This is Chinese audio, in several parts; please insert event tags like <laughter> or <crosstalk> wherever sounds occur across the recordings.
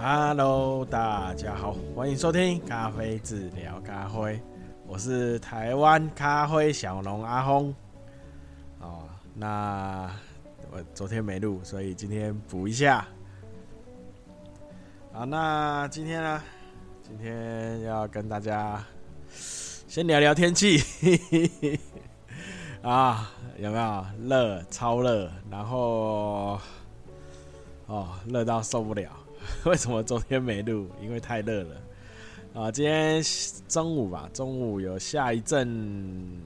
Hello，大家好，欢迎收听咖啡治疗咖啡，我是台湾咖啡小农阿轰。哦，那我昨天没录，所以今天补一下。好，那今天呢？今天要跟大家先聊聊天气。<laughs> 啊，有没有热？超热，然后哦，热到受不了。<laughs> 为什么昨天没录？因为太热了。啊，今天中午吧，中午有下一阵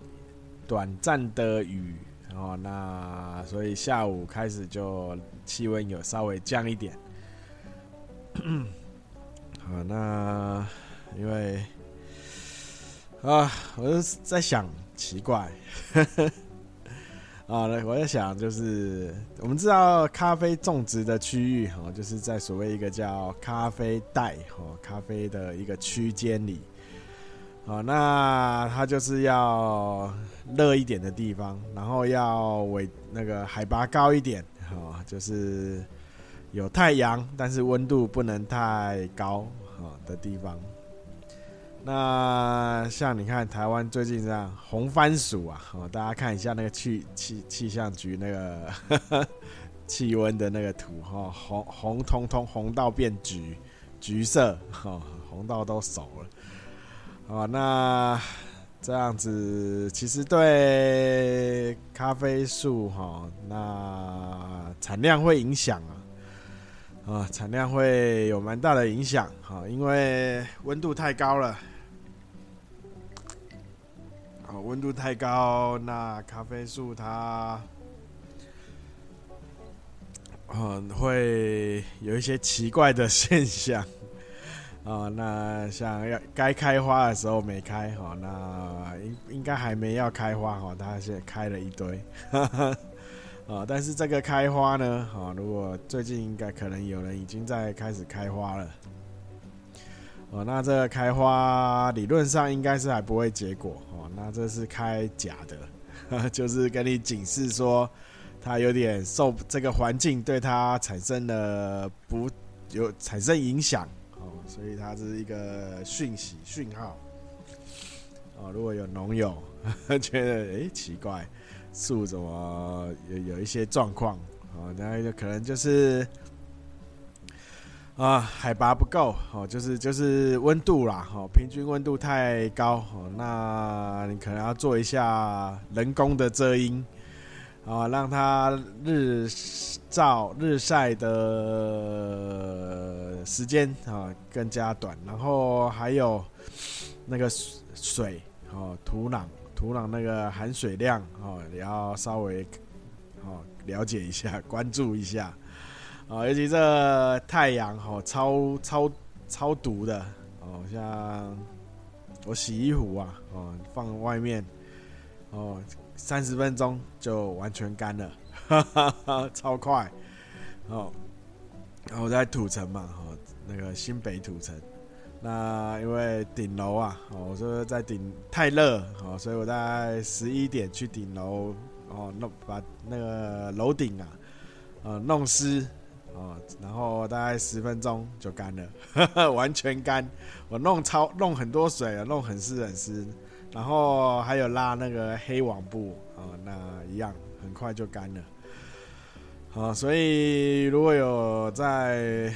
短暂的雨，哦那所以下午开始就气温有稍微降一点。<coughs> 好，那因为啊，我就在想。奇怪，啊，我在想，就是我们知道咖啡种植的区域，哈，就是在所谓一个叫咖啡带，哈，咖啡的一个区间里，啊，那它就是要热一点的地方，然后要纬那个海拔高一点，哈，就是有太阳，但是温度不能太高，哈的地方。那像你看台湾最近这样红番薯啊，哦，大家看一下那个气气气象局那个 <laughs> 气温的那个图哈，红红彤彤红到变橘橘色，哈，红到都熟了，哦，那这样子其实对咖啡树哈，那产量会影响啊，啊，产量会有蛮大的影响，哈，因为温度太高了。哦温度太高，那咖啡树它，嗯，会有一些奇怪的现象啊。<laughs> 那像要该开花的时候没开哈，那应应该还没要开花哈，它现在开了一堆，哈哈啊，但是这个开花呢，哈，如果最近应该可能有人已经在开始开花了。哦，那这个开花理论上应该是还不会结果哦。那这是开假的，<laughs> 就是跟你警示说，它有点受这个环境对它产生了不有产生影响哦，所以它是一个讯息讯号。哦，如果有农友 <laughs> 觉得哎、欸、奇怪，树怎么有有一些状况哦，那就可能就是。啊，海拔不够哦，就是就是温度啦，哦，平均温度太高哦，那你可能要做一下人工的遮阴，啊，让它日照日晒的时间啊更加短，然后还有那个水哦，土壤土壤那个含水量哦，也要稍微哦了解一下，关注一下。啊，尤其这太阳哈，超超超毒的哦，像我洗衣服啊，哦，放外面哦，三十分钟就完全干了，哈哈哈，超快哦。然后在土城嘛，哦，那个新北土城，那因为顶楼啊，哦，我说在顶太热哦，所以我在十一点去顶楼哦，弄把那个楼顶啊，呃，弄湿。哦，然后大概十分钟就干了，<laughs> 完全干。我弄超弄很多水啊，弄很湿很湿，然后还有拉那个黑网布啊，那一样很快就干了。好，所以如果有在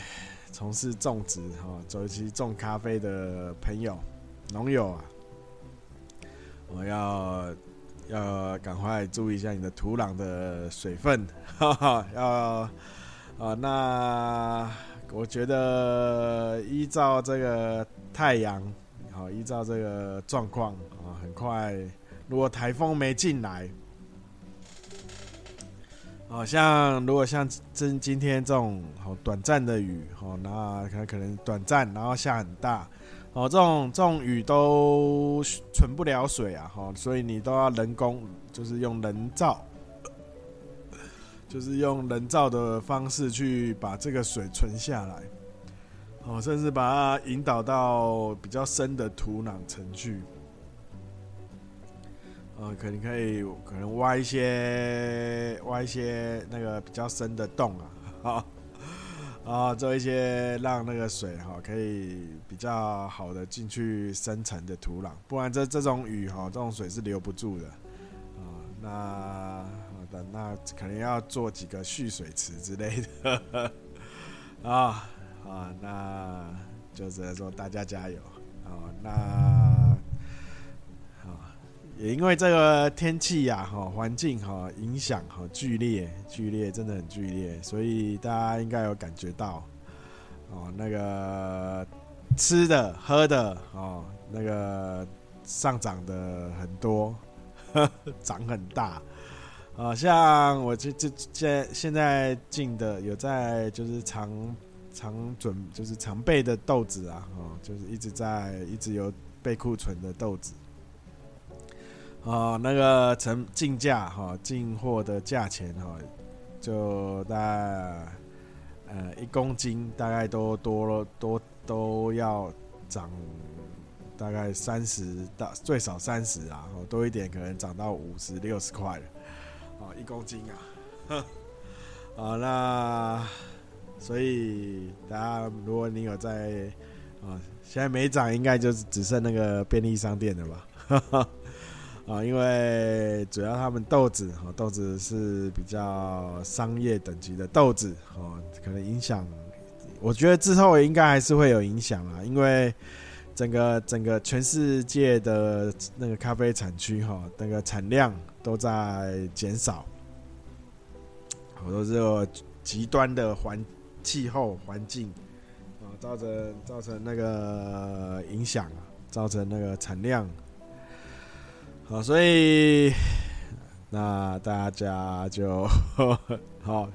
从事种植哈，尤其种咖啡的朋友、农友啊，我要要赶快注意一下你的土壤的水分，哈哈，要。啊，那我觉得依照这个太阳，好，依照这个状况啊，很快，如果台风没进来，好像如果像今今天这种好短暂的雨，好，那可可能短暂，然后下很大，哦，这种这种雨都存不了水啊，哈，所以你都要人工，就是用人造。就是用人造的方式去把这个水存下来，哦，甚至把它引导到比较深的土壤层去，呃，可能可以可能挖一些挖一些那个比较深的洞啊，啊，<laughs> 做一些让那个水哈可以比较好的进去深层的土壤，不然这这种雨哈，这种水是留不住的啊。那的，那可能要做几个蓄水池之类的 <laughs> 啊啊，那就只能说大家加油啊。那。也因为这个天气呀，哈，环境哈影响哈剧烈，剧烈真的很剧烈，所以大家应该有感觉到，哦，那个吃的喝的哦，那个上涨的很多，<laughs> 涨很大，啊，像我这这现现在进的有在就是常常准就是常备的豆子啊，哦，就是一直在一直有备库存的豆子。哦，那个成进价哈，进货的价钱哈，就大概呃一公斤大概都多了多都要涨大概三十到最少三十啊，多一点可能涨到五十六十块了，哦一公斤啊，<laughs> 啊那所以大家如果你有在啊现在没涨，应该就是只剩那个便利商店了吧。啊，<laughs> 因为主要他们豆子，哈，豆子是比较商业等级的豆子，哦，可能影响，我觉得之后应该还是会有影响啦，因为整个整个全世界的那个咖啡产区，哈，那个产量都在减少，好多这个极端的环气候环境，啊，造成造成那个影响，造成那个产量。好，所以那大家就 <laughs> 好，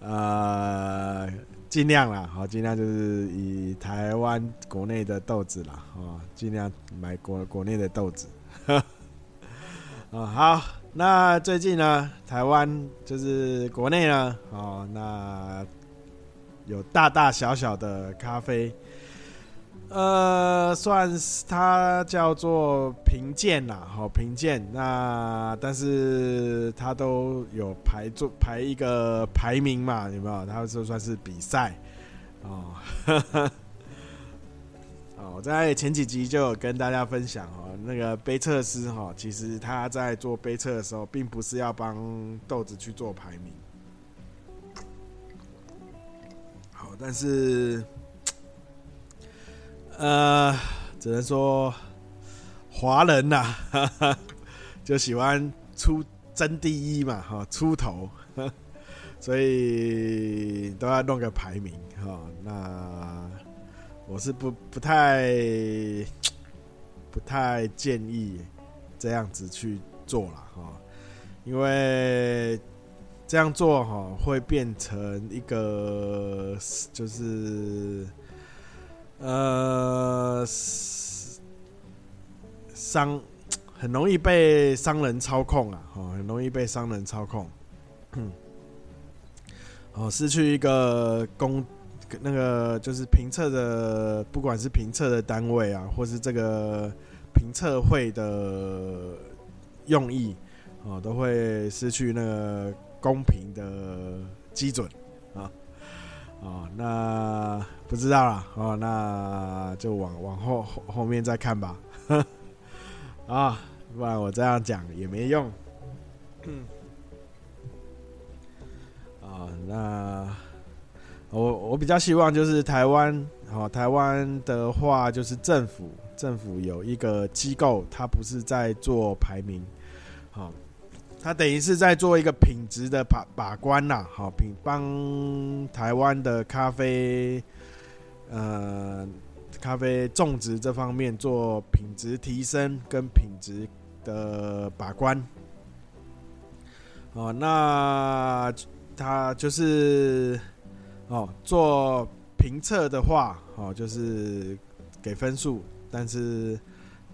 呃，尽量啦，好，尽量就是以台湾国内的豆子啦，啊，尽量买国国内的豆子。啊，好，那最近呢，台湾就是国内呢，哦，那有大大小小的咖啡。呃，算是它叫做评鉴啦，好评鉴。那但是它都有排做排一个排名嘛，有没有？它就算是比赛哦。哦，<laughs> 我在前几集就有跟大家分享哦，那个杯测师哈，其实他在做杯测的时候，并不是要帮豆子去做排名。好，但是。呃，只能说华人呐，<laughs> 就喜欢出争第一嘛，哈，出头，<laughs> 所以都要弄个排名，哈。那我是不不太不太建议这样子去做了，哈，因为这样做哈会变成一个就是。呃，商很容易被商人操控啊，哦，很容易被商人操控，嗯，哦，失去一个公那个就是评测的，不管是评测的单位啊，或是这个评测会的用意，啊，都会失去那个公平的基准啊。哦，那不知道了哦，那就往往后后后面再看吧。<laughs> 啊、不然我这样讲也没用。啊、那我我比较希望就是台湾，哦，台湾的话就是政府政府有一个机构，它不是在做排名，好、哦。他等于是在做一个品质的把把关呐，好品帮台湾的咖啡，呃，咖啡种植这方面做品质提升跟品质的把关。哦，那他就是哦做评测的话，哦就是给分数，但是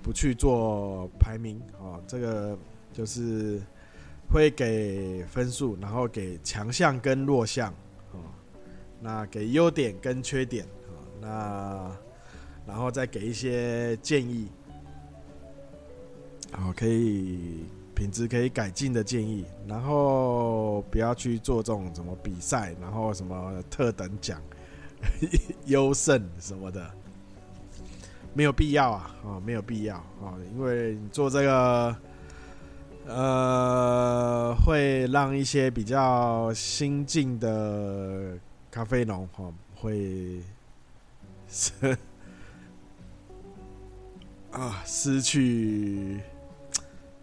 不去做排名，哦这个就是。会给分数，然后给强项跟弱项，哦，那给优点跟缺点，哦，那然后再给一些建议，好，可以品质可以改进的建议，然后不要去做这种什么比赛，然后什么特等奖、<laughs> 优胜什么的，没有必要啊，哦，没有必要啊，因为你做这个，呃，会让一些比较新进的咖啡农哈会。<laughs> 啊，失去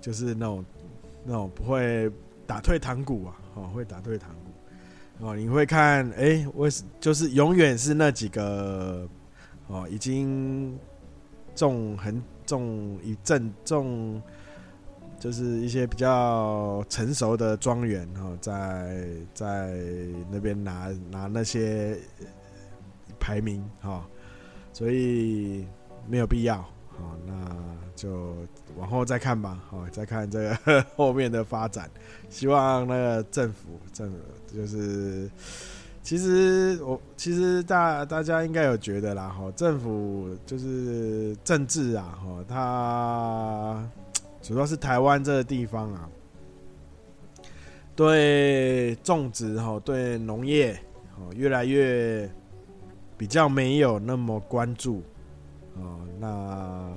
就是那种那种不会打退堂鼓啊，哦，会打退堂鼓哦。你会看，哎，为就是永远是那几个哦，已经中很中一阵中，就是一些比较成熟的庄园哦，在在那边拿拿那些排名哈，所以没有必要。哦，那就往后再看吧。好，再看这个 <laughs> 后面的发展。希望那个政府，政府就是，其实我其实大大家应该有觉得啦。哈，政府就是政治啊。哈，它主要是台湾这个地方啊，对种植哈，对农业哦，越来越比较没有那么关注。哦，那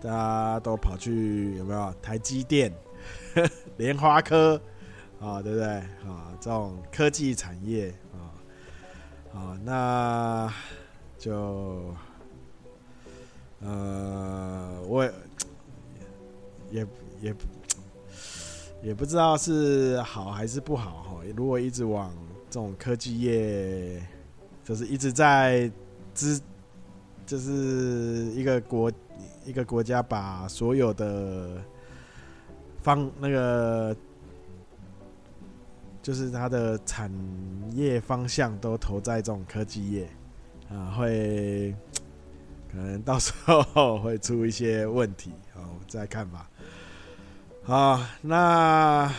大家都跑去有没有台积电、<laughs> 莲花科啊，对不对啊？这种科技产业啊，啊，那就呃，我也也也不知道是好还是不好哈。如果一直往这种科技业，就是一直在资。就是一个国一个国家把所有的方那个，就是它的产业方向都投在这种科技业啊，会可能到时候会出一些问题，好，再看吧。好，那。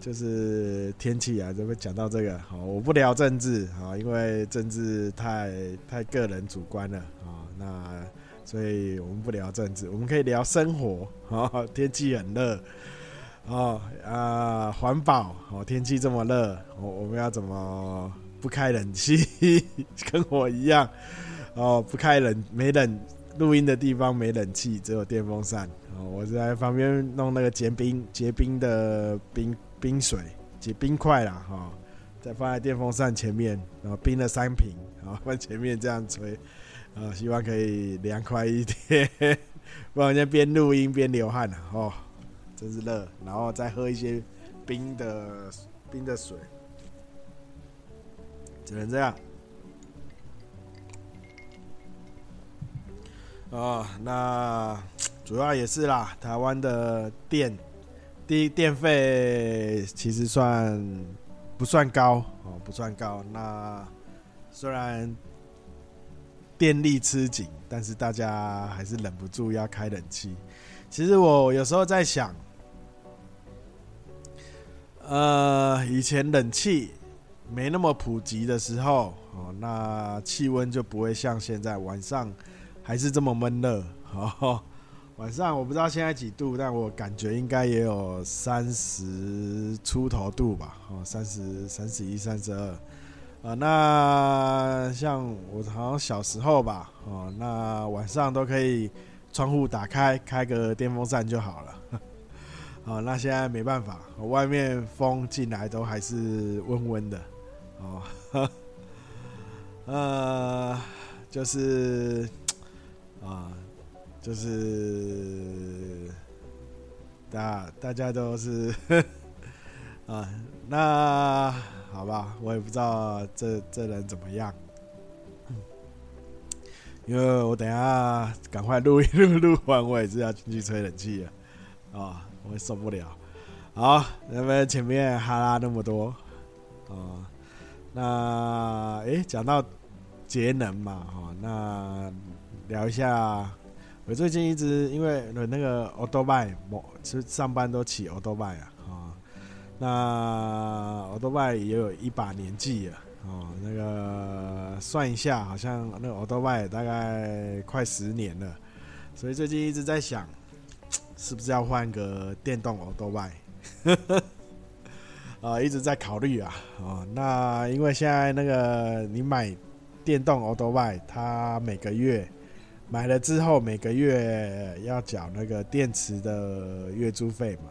就是天气啊，就会讲到这个。好，我不聊政治啊，因为政治太太个人主观了啊。那所以我们不聊政治，我们可以聊生活啊。天气很热哦啊，环保哦。天气这么热，我我们要怎么不开冷气？<laughs> 跟我一样哦，不开冷没冷录音的地方没冷气，只有电风扇哦。我在旁边弄那个结冰结冰的冰。冰水结冰块啦，哈，再放在电风扇前面，然后冰了三瓶，然后放前面这样吹，啊，希望可以凉快一点，<laughs> 不然人家边录音边流汗，<laughs> 哦，真是热，然后再喝一些冰的冰的水，只能这样。啊，那主要也是啦，台湾的电。第一电费其实算不算高哦？不算高。那虽然电力吃紧，但是大家还是忍不住要开冷气。其实我有时候在想，呃，以前冷气没那么普及的时候哦，那气温就不会像现在晚上还是这么闷热哦。晚上我不知道现在几度，但我感觉应该也有三十出头度吧，哦，三十三十一、三十二，啊，那像我好像小时候吧，哦，那晚上都可以窗户打开，开个电风扇就好了，<laughs> 哦，那现在没办法，外面风进来都还是温温的，哦，呃，就是啊。就是大大家都是 <laughs> 啊，那好吧，我也不知道这这人怎么样，因为我等下赶快录一录，<laughs> 录完我也是要进去吹冷气了啊，我也受不了。好，那么前面哈拉那么多啊，那诶，讲到节能嘛，哈，那聊一下。我最近一直因为那个欧多拜，我其实上班都骑欧多拜啊，啊，那欧多拜也有一把年纪了，哦，那个算一下，好像那个欧多拜大概快十年了，所以最近一直在想，是不是要换个电动欧兜拜？啊，一直在考虑啊。哦，那因为现在那个你买电动欧兜拜，它每个月买了之后，每个月要缴那个电池的月租费嘛，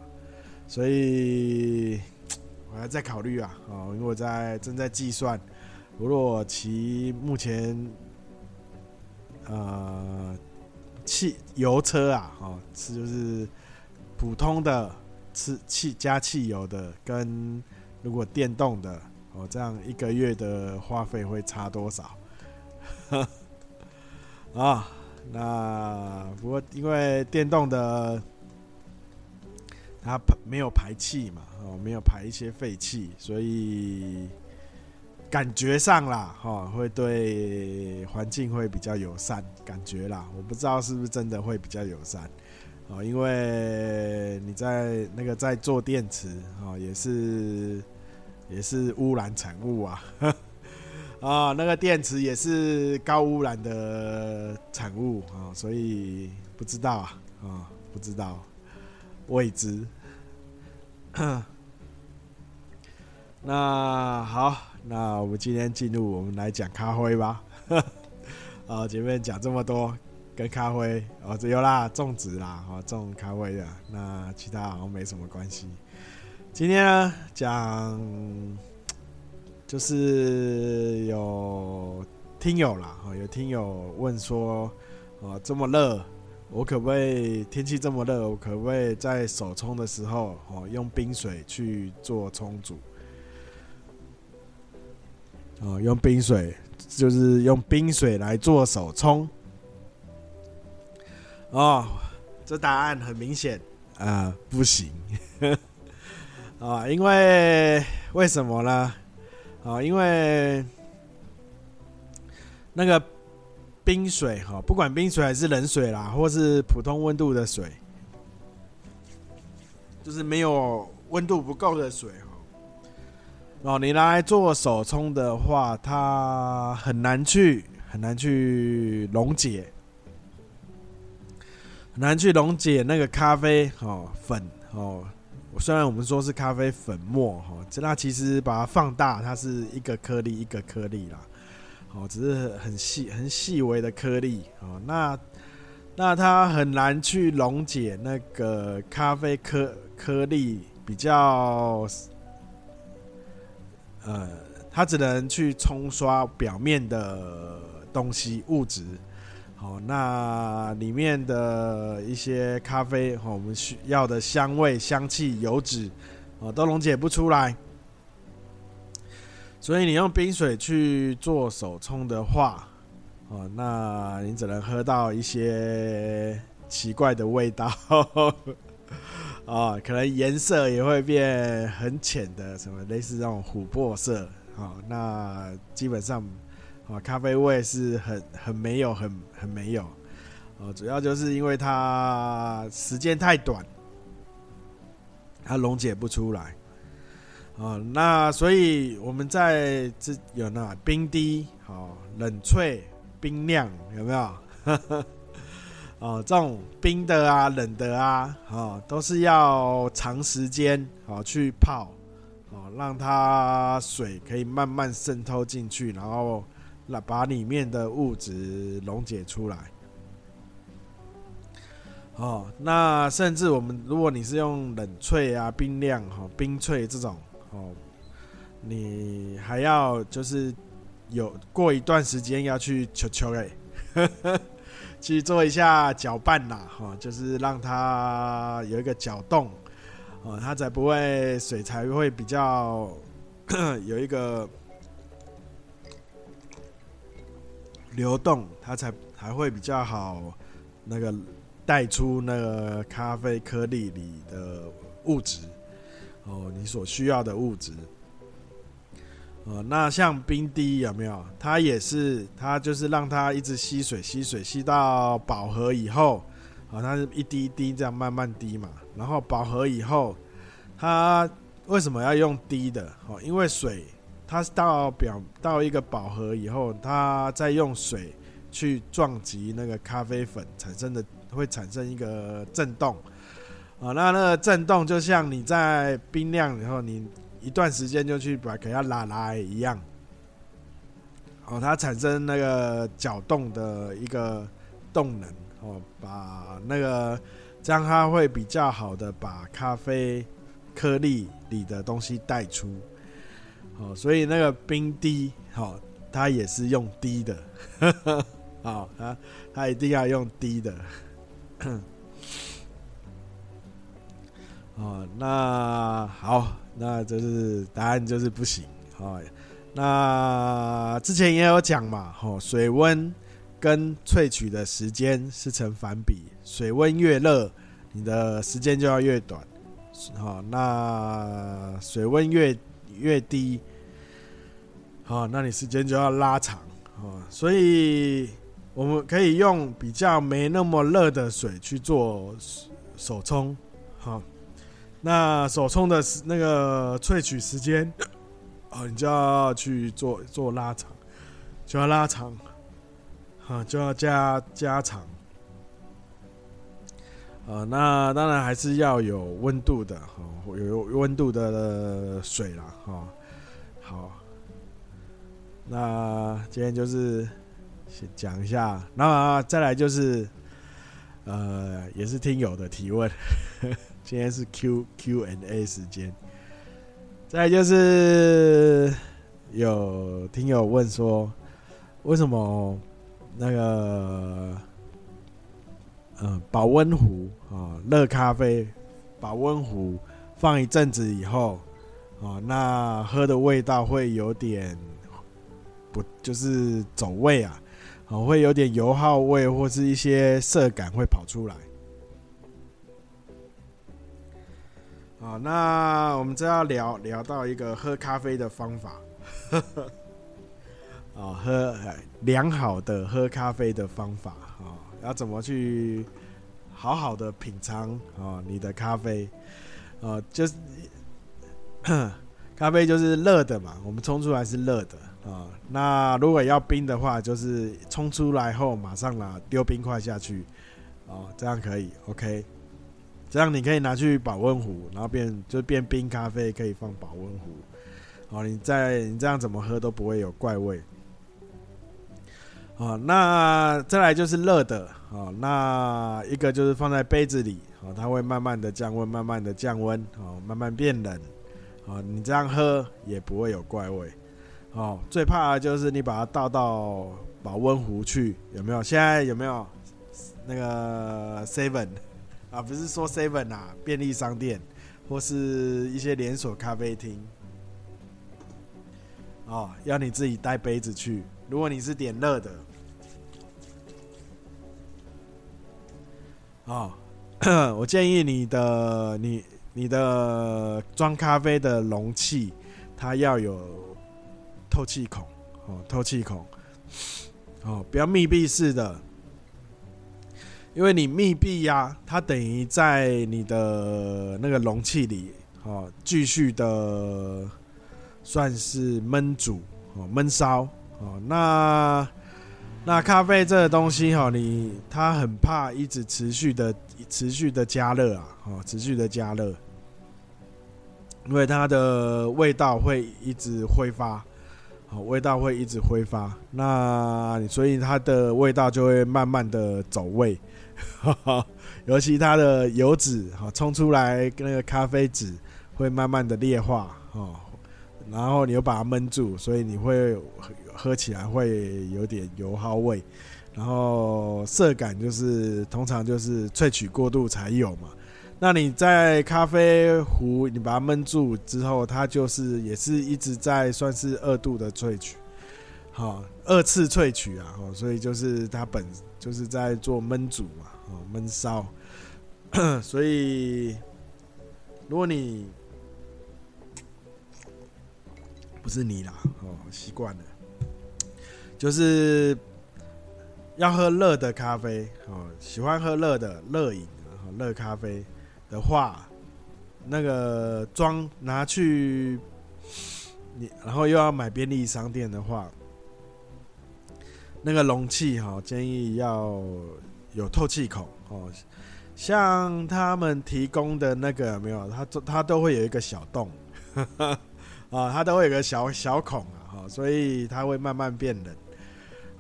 所以我还在考虑啊。哦，因为我在正在计算，如果骑目前呃。汽油车啊，哦，是就是普通的，吃汽加汽油的，跟如果电动的，哦，这样一个月的花费会差多少？<laughs> 啊、那不过因为电动的它没有排气嘛，哦，没有排一些废气，所以。感觉上啦，哈，会对环境会比较友善，感觉啦，我不知道是不是真的会比较友善，哦，因为你在那个在做电池，哦，也是也是污染产物啊，啊，<laughs> 那个电池也是高污染的产物啊，所以不知道啊，啊，不知道，未知，<coughs> 那好。那我们今天进入，我们来讲咖啡吧。啊，<laughs> 前面讲这么多跟咖啡哦，只有啦，种植啦，哦，种咖啡的。那其他好像没什么关系。今天呢，讲就是有听友啦，哦，有听友问说，哦，这么热，我可不可以天气这么热，我可不可以在手冲的时候，哦，用冰水去做冲煮？哦，用冰水就是用冰水来做手冲。哦，这答案很明显啊，不行。啊，<laughs> 因为为什么呢？啊，因为那个冰水哈，不管冰水还是冷水啦，或是普通温度的水，就是没有温度不够的水。哦，你拿来做手冲的话，它很难去很难去溶解，很难去溶解那个咖啡哦粉哦。虽然我们说是咖啡粉末哈，这那其实把它放大，它是一个颗粒一个颗粒啦。哦，只是很细很细微的颗粒哦。那那它很难去溶解那个咖啡颗颗粒比较。呃，它只能去冲刷表面的东西物质，好，那里面的一些咖啡，我们需要的香味、香气、油脂，哦，都溶解不出来。所以你用冰水去做手冲的话，哦，那你只能喝到一些奇怪的味道。啊、<laughs> 哦，可能颜色也会变很浅的，什么类似这种琥珀色。啊、哦，那基本上，啊、咖啡味是很很没有，很很没有。哦，主要就是因为它时间太短，它溶解不出来。哦，那所以我们在这有那冰滴，好、冷萃、冰酿，有没有？<laughs> 哦，这种冰的啊、冷的啊，哦，都是要长时间哦去泡，哦，让它水可以慢慢渗透进去，然后那把里面的物质溶解出来。哦，那甚至我们如果你是用冷萃啊、冰酿、哈、冰萃这种，哦，你还要就是有过一段时间要去球球诶。去做一下搅拌啦，哈，就是让它有一个搅动，哦，它才不会水才会比较 <coughs> 有一个流动，它才才会比较好，那个带出那个咖啡颗粒里的物质，哦，你所需要的物质。呃，那像冰滴有没有？它也是，它就是让它一直吸水，吸水，吸到饱和以后，哦，它是一滴一滴这样慢慢滴嘛。然后饱和以后，它为什么要用滴的？哦，因为水它到表到一个饱和以后，它再用水去撞击那个咖啡粉产生的，会产生一个震动。哦，那那个震动就像你在冰凉以后，你一段时间就去把给它拉拉一样。哦，它产生那个搅动的一个动能，哦，把那个这样它会比较好的把咖啡颗粒里的东西带出。哦，所以那个冰滴，哦，它也是用滴的，好，<laughs> 它它一定要用滴的。哦，那好，那就是答案就是不行。哦，那之前也有讲嘛，哦，水温跟萃取的时间是成反比，水温越热，你的时间就要越短。好，那水温越越低，好，那你时间就要拉长。哦，所以我们可以用比较没那么热的水去做手冲，好。那手冲的那个萃取时间，哦，你就要去做做拉长，就要拉长，啊，就要加加长，啊，那当然还是要有温度的，哈，有温度的水啦，哈，好，那今天就是先讲一下，那再来就是，呃，也是听友的提问。今天是 Q Q and A 时间，再就是有听友问说，为什么那个嗯保温壶啊热咖啡保温壶放一阵子以后啊，那喝的味道会有点不就是走味啊，啊会有点油耗味或是一些涩感会跑出来。好，那我们就要聊聊到一个喝咖啡的方法，啊，<laughs> 喝良好的喝咖啡的方法啊，要怎么去好好的品尝啊你的咖啡啊，就是 <coughs> 咖啡就是热的嘛，我们冲出来是热的啊，那如果要冰的话，就是冲出来后马上拿丢冰块下去，哦，这样可以，OK。这样你可以拿去保温壶，然后变就变冰咖啡，可以放保温壶。好，你在你这样怎么喝都不会有怪味。好，那再来就是热的。好，那一个就是放在杯子里，好，它会慢慢的降温，慢慢的降温，好，慢慢变冷。好，你这样喝也不会有怪味。好，最怕的就是你把它倒到保温壶去，有没有？现在有没有那个 seven？啊，不是说 Seven 啊，便利商店或是一些连锁咖啡厅，哦，要你自己带杯子去。如果你是点热的，哦，<clears throat> 我建议你的你你的装咖啡的容器，它要有透气孔，哦，透气孔，哦，不要密闭式的。因为你密闭呀，它等于在你的那个容器里，哦，继续的算是焖煮哦，焖烧哦。那那咖啡这个东西哈，你它很怕一直持续的持续的加热啊，哦，持续的加热，因为它的味道会一直挥发，哦，味道会一直挥发。那所以它的味道就会慢慢的走味。哈 <laughs> 哈尤其它的油脂哈冲出来，跟那个咖啡脂会慢慢的裂化哦，然后你又把它闷住，所以你会喝起来会有点油耗味，然后涩感就是通常就是萃取过度才有嘛。那你在咖啡壶你把它闷住之后，它就是也是一直在算是二度的萃取，好，二次萃取啊，所以就是它本就是在做闷煮嘛。哦，闷烧，<coughs> 所以如果你不是你啦，哦，习惯了，就是要喝热的咖啡，哦，喜欢喝热的热饮，热咖啡的话，那个装拿去你，然后又要买便利商店的话，那个容器哈，建议要。有透气孔哦，像他们提供的那个没有？它都它都会有一个小洞，啊，<laughs> 它都会有个小小孔啊，哈，所以它会慢慢变冷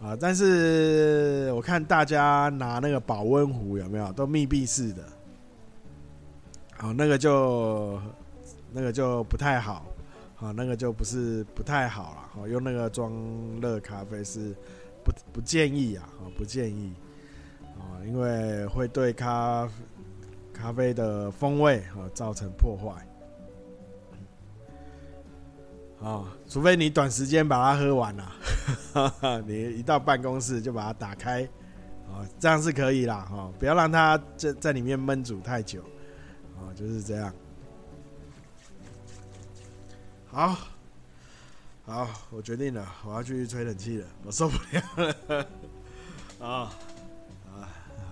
啊。但是我看大家拿那个保温壶有没有？都密闭式的，好，那个就那个就不太好，好，那个就不是不太好了。好，用那个装热咖啡是不不建议啊，不建议。因为会对咖咖啡的风味啊造成破坏，啊，除非你短时间把它喝完了，<laughs> 你一到办公室就把它打开，啊，这样是可以啦，哈，不要让它在在里面闷煮太久，啊，就是这样。好，好，我决定了，我要去吹冷气了，我受不了了，啊。<laughs>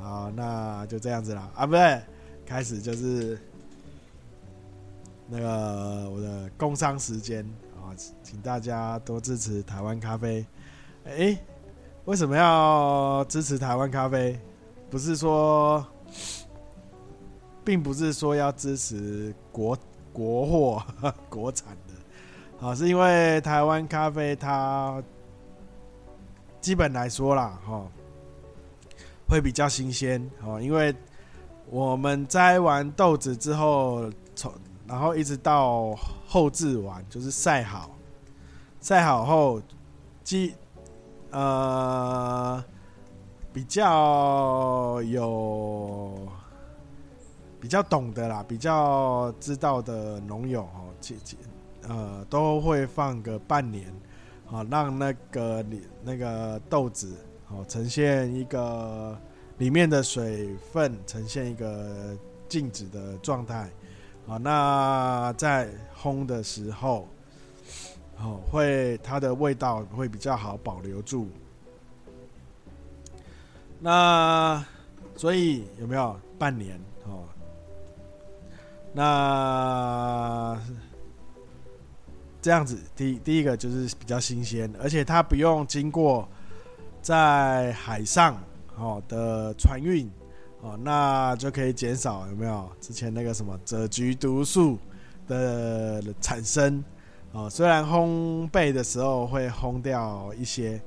好，那就这样子了啊，不对，开始就是那个我的工商时间啊，请大家多支持台湾咖啡。哎，为什么要支持台湾咖啡？不是说，并不是说要支持国国货、<laughs> 国产的，啊，是因为台湾咖啡它基本来说啦，哈。会比较新鲜哦，因为我们摘完豆子之后，从然后一直到后制完，就是晒好，晒好后，即呃比较有比较懂得啦，比较知道的农友哦，其其呃都会放个半年，好让那个你那个豆子。好，呈现一个里面的水分呈现一个静止的状态。好，那在烘的时候，好会它的味道会比较好保留住。那所以有没有半年？哦，那这样子，第第一个就是比较新鲜，而且它不用经过。在海上哦的船运哦，那就可以减少有没有之前那个什么赭菊毒素的产生哦？虽然烘焙的时候会烘掉一些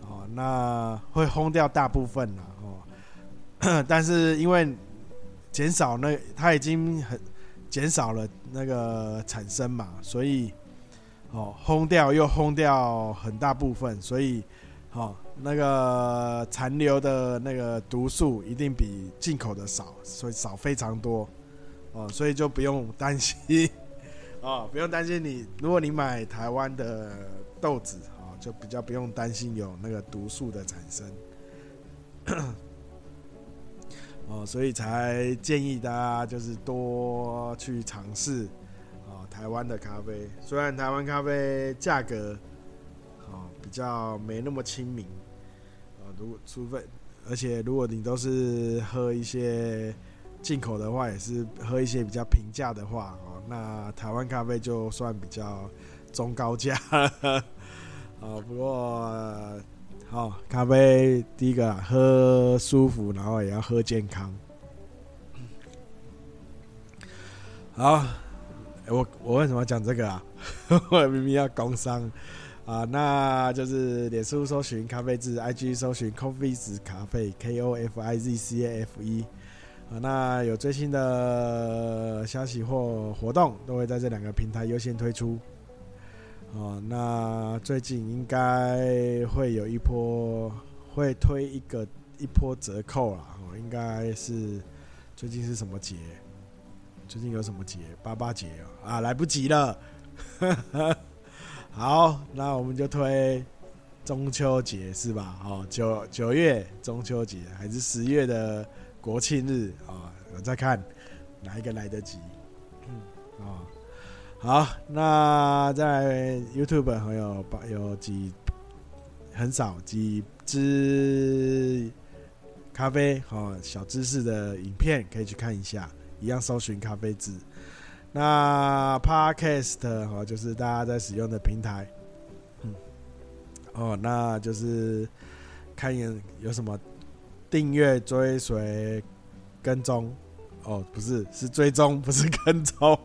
哦，那会烘掉大部分了哦，但是因为减少那它已经很减少了那个产生嘛，所以哦烘掉又烘掉很大部分，所以哦。那个残留的那个毒素一定比进口的少，所以少非常多，哦，所以就不用担心，<laughs> 哦，不用担心你，如果你买台湾的豆子，哦，就比较不用担心有那个毒素的产生，<coughs> 哦，所以才建议大家就是多去尝试，啊，台湾的咖啡，虽然台湾咖啡价格，哦，比较没那么亲民。如果除非，而且如果你都是喝一些进口的话，也是喝一些比较平价的话哦，那台湾咖啡就算比较中高价。啊，<laughs> 不过好，咖啡第一个喝舒服，然后也要喝健康。好，我我为什么要讲这个啊？<laughs> 我明明要工商。啊，那就是脸书搜寻咖啡志，IG 搜寻 Coffees 咖啡，K O F I Z C A F E。啊，那有最新的消息或活动，都会在这两个平台优先推出。哦，那最近应该会有一波，会推一个一波折扣啦。哦，应该是最近是什么节？最近有什么节？八八节啊，来不及了。<laughs> 好，那我们就推中秋节是吧？哦，九九月中秋节还是十月的国庆日啊？我再看哪一个来得及。嗯，啊，好，那在 YouTube 还有有几很少几支咖啡哦小知识的影片可以去看一下，一样搜寻咖啡字。那 Podcast 哦，就是大家在使用的平台，嗯，哦，那就是看有有什么订阅、追随跟踪哦，不是是追踪，不是跟踪。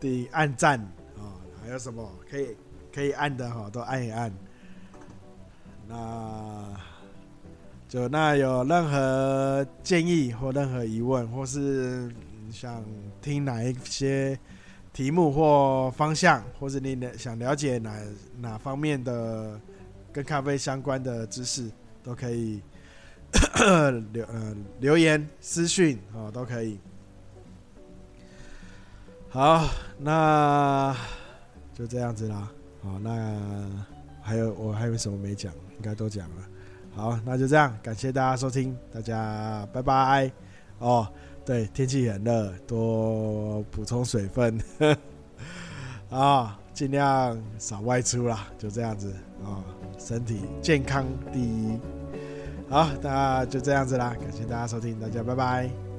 第按赞啊，还有什么可以可以按的哈，都按一按。那就那有任何建议或任何疑问，或是想听哪一些题目或方向，或者你想了解哪哪方面的跟咖啡相关的知识，都可以 <coughs> 留呃留言私讯哦，都可以。好，那就这样子啦。好，那还有我还有什么没讲？应该都讲了。好，那就这样，感谢大家收听，大家拜拜。哦，对，天气很热，多补充水分。<laughs> 啊，尽量少外出啦，就这样子啊，身体健康第一。好，那就这样子啦，感谢大家收听，大家拜拜。